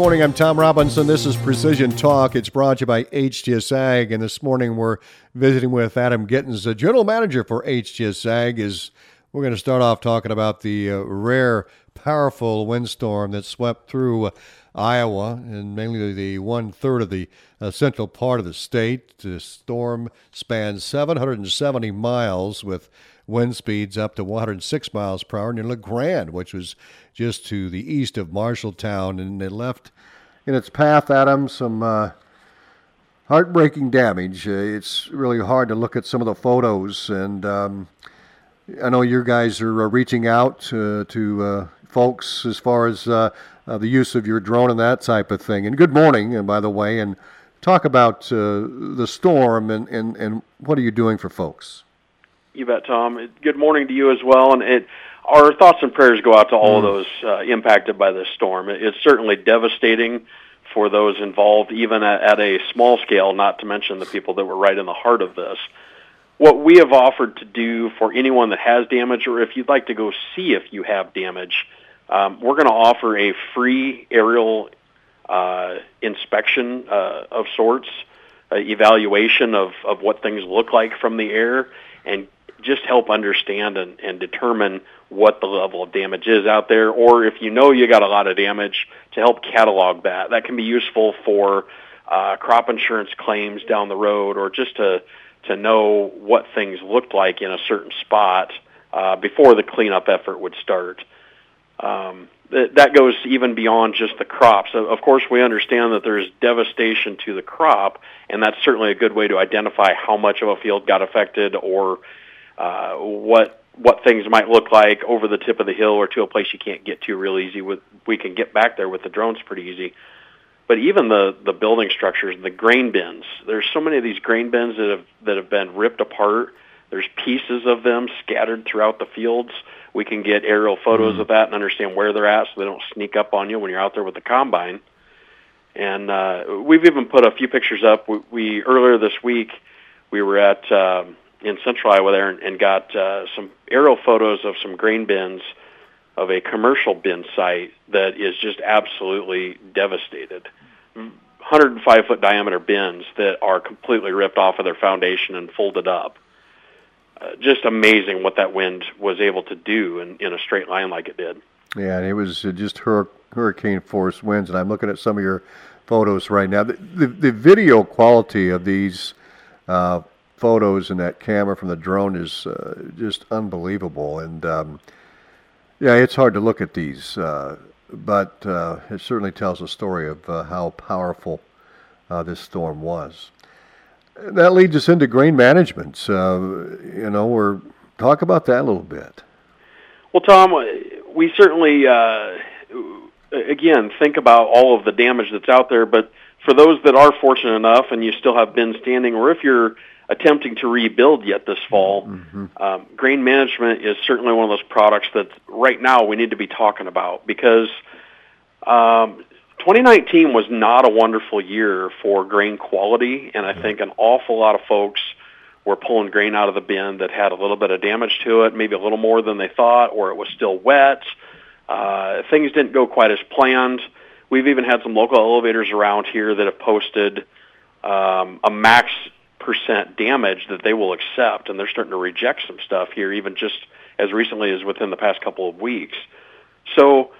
morning. I'm Tom Robinson. This is Precision Talk. It's brought to you by HTS Ag. And this morning we're visiting with Adam Gittens, the general manager for HTS Ag. Is we're going to start off talking about the uh, rare, powerful windstorm that swept through uh, Iowa and mainly the one third of the uh, central part of the state. The storm spanned 770 miles with wind speeds up to 106 miles per hour near Le Grand, which was just to the east of Marshalltown, and it left in its path, Adam, some uh, heartbreaking damage. Uh, it's really hard to look at some of the photos, and um, I know you guys are uh, reaching out uh, to uh, folks as far as uh, the use of your drone and that type of thing. And good morning, and by the way, and talk about the storm and, and, and what are you doing for folks? You bet, Tom. Good morning to you as well. And it, our thoughts and prayers go out to all mm. of those uh, impacted by this storm. It's certainly devastating for those involved, even at, at a small scale, not to mention the people that were right in the heart of this. What we have offered to do for anyone that has damage, or if you'd like to go see if you have damage, um, we're going to offer a free aerial uh, inspection uh, of sorts, uh, evaluation of, of what things look like from the air, and just help understand and, and determine what the level of damage is out there, or if you know you got a lot of damage, to help catalog that. That can be useful for uh, crop insurance claims down the road, or just to to know what things looked like in a certain spot uh, before the cleanup effort would start. Um, that, that goes even beyond just the crops. Of course, we understand that there's devastation to the crop, and that's certainly a good way to identify how much of a field got affected or uh, what what things might look like over the tip of the hill or to a place you can't get to real easy. With we can get back there with the drones pretty easy. But even the the building structures, the grain bins. There's so many of these grain bins that have that have been ripped apart. There's pieces of them scattered throughout the fields. We can get aerial photos mm. of that and understand where they're at, so they don't sneak up on you when you're out there with the combine. And uh, we've even put a few pictures up. We, we earlier this week we were at um, in central Iowa there and, and got uh, some aerial photos of some grain bins of a commercial bin site that is just absolutely devastated. 105 foot diameter bins that are completely ripped off of their foundation and folded up. Uh, just amazing what that wind was able to do in, in a straight line like it did. Yeah, and it was uh, just hur- hurricane force winds. And I'm looking at some of your photos right now. The, the, the video quality of these uh, photos and that camera from the drone is uh, just unbelievable. And um, yeah, it's hard to look at these, uh, but uh, it certainly tells a story of uh, how powerful uh, this storm was. That leads us into grain management. you know, we're talk about that a little bit. Well, Tom, we certainly uh, again think about all of the damage that's out there, but for those that are fortunate enough and you still have been standing, or if you're attempting to rebuild yet this fall. Mm-hmm. Um, grain management is certainly one of those products that right now we need to be talking about because um, 2019 was not a wonderful year for grain quality, and I think an awful lot of folks were pulling grain out of the bin that had a little bit of damage to it, maybe a little more than they thought, or it was still wet. Uh, things didn't go quite as planned. We've even had some local elevators around here that have posted um, a max percent damage that they will accept, and they're starting to reject some stuff here, even just as recently as within the past couple of weeks. So,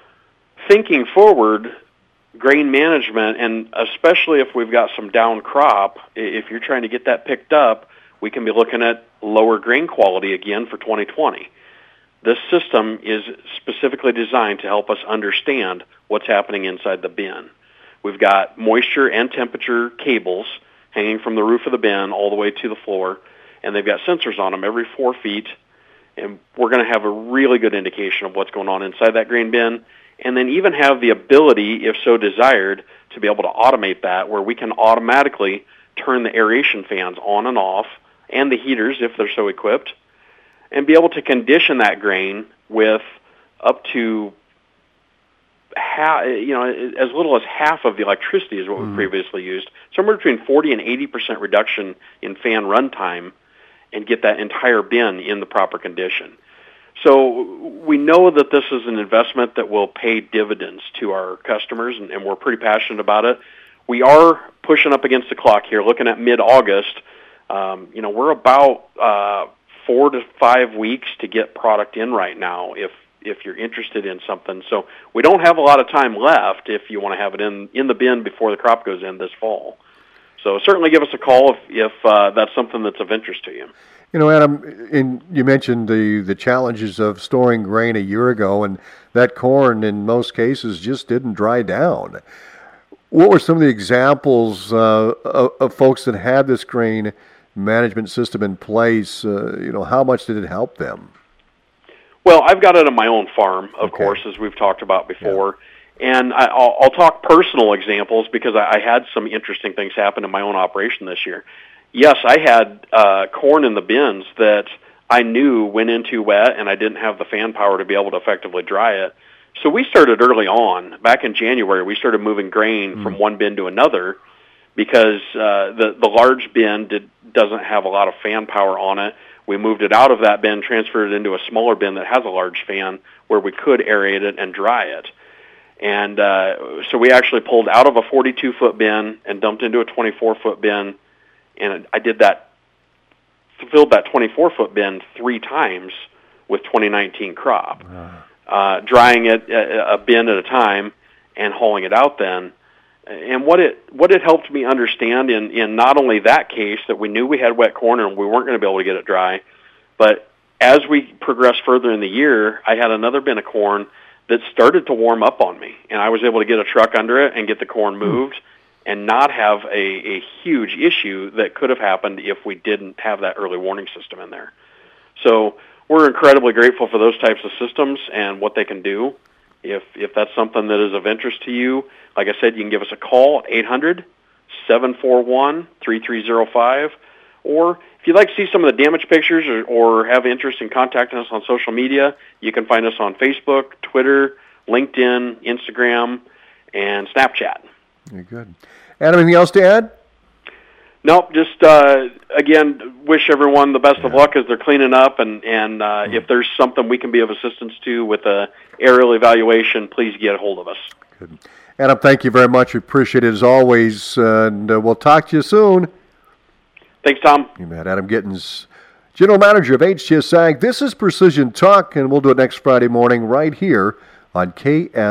thinking forward, grain management, and especially if we've got some down crop, if you're trying to get that picked up, we can be looking at lower grain quality again for 2020. This system is specifically designed to help us understand what's happening inside the bin. We've got moisture and temperature cables hanging from the roof of the bin all the way to the floor, and they've got sensors on them every four feet, and we're going to have a really good indication of what's going on inside that grain bin, and then even have the ability, if so desired, to be able to automate that, where we can automatically turn the aeration fans on and off, and the heaters if they're so equipped, and be able to condition that grain with up to half, you know, as little as half of the electricity is what mm. we previously used. Somewhere between 40 and 80 percent reduction in fan runtime, and get that entire bin in the proper condition. So we know that this is an investment that will pay dividends to our customers, and, and we're pretty passionate about it. We are pushing up against the clock here, looking at mid-August. Um, you know, we're about uh, four to five weeks to get product in right now. If if you're interested in something, so we don't have a lot of time left. If you want to have it in in the bin before the crop goes in this fall, so certainly give us a call if if uh, that's something that's of interest to you. You know, Adam, in, you mentioned the, the challenges of storing grain a year ago, and that corn in most cases just didn't dry down. What were some of the examples uh, of, of, folks that had this grain management system in place? Uh, you know, how much did it help them? Well, I've got it on my own farm, of okay. course, as we've talked about before. Yeah. And I, will I'll talk personal examples because I, I had some interesting things happen in my own operation this year yes, I had uh, corn in the bins that I knew went into wet, and I didn't have the fan power to be able to effectively dry it. So we started early on. Back in January, we started moving grain mm. from one bin to another because uh, the the large bin did, doesn't have a lot of fan power on it. We moved it out of that bin, transferred it into a smaller bin that has a large fan where we could aerate it and dry it. And uh, so we actually pulled out of a 42 foot bin and dumped into a 24 foot bin and I did that, filled that 24 foot bin three times with 2019 crop, uh, uh, drying it a, a bin at a time and hauling it out then. And what it what it helped me understand in in not only that case that we knew we had wet corn and we weren't going to be able to get it dry, but as we progressed further in the year, I had another bin of corn that started to warm up on me, and I was able to get a truck under it and get the corn hmm. moved. Mm and not have a, a huge issue that could have happened if we didn't have that early warning system in there. So we're incredibly grateful for those types of systems and what they can do. If if that's something that is of interest to you, like I said, you can give us a call at 800 741 3305 or if you'd like to see some of the damage pictures or, or have interest in contacting us on social media, you can find us on Facebook, Twitter, LinkedIn, Instagram, and Snapchat. Very good. Adam, anything else to add? Nope. Just uh, again, wish everyone the best yeah. of luck as they're cleaning up, and and uh, mm if there's something we can be of assistance to with a aerial evaluation, please get a hold of us. Good. Adam, thank you very much. We appreciate it as always, and uh, we'll talk to you soon. Thanks, Tom. You met Adam Gittins, General Manager of HTS Ag. This is Precision Talk, and we'll do it next Friday morning right here on KSOM.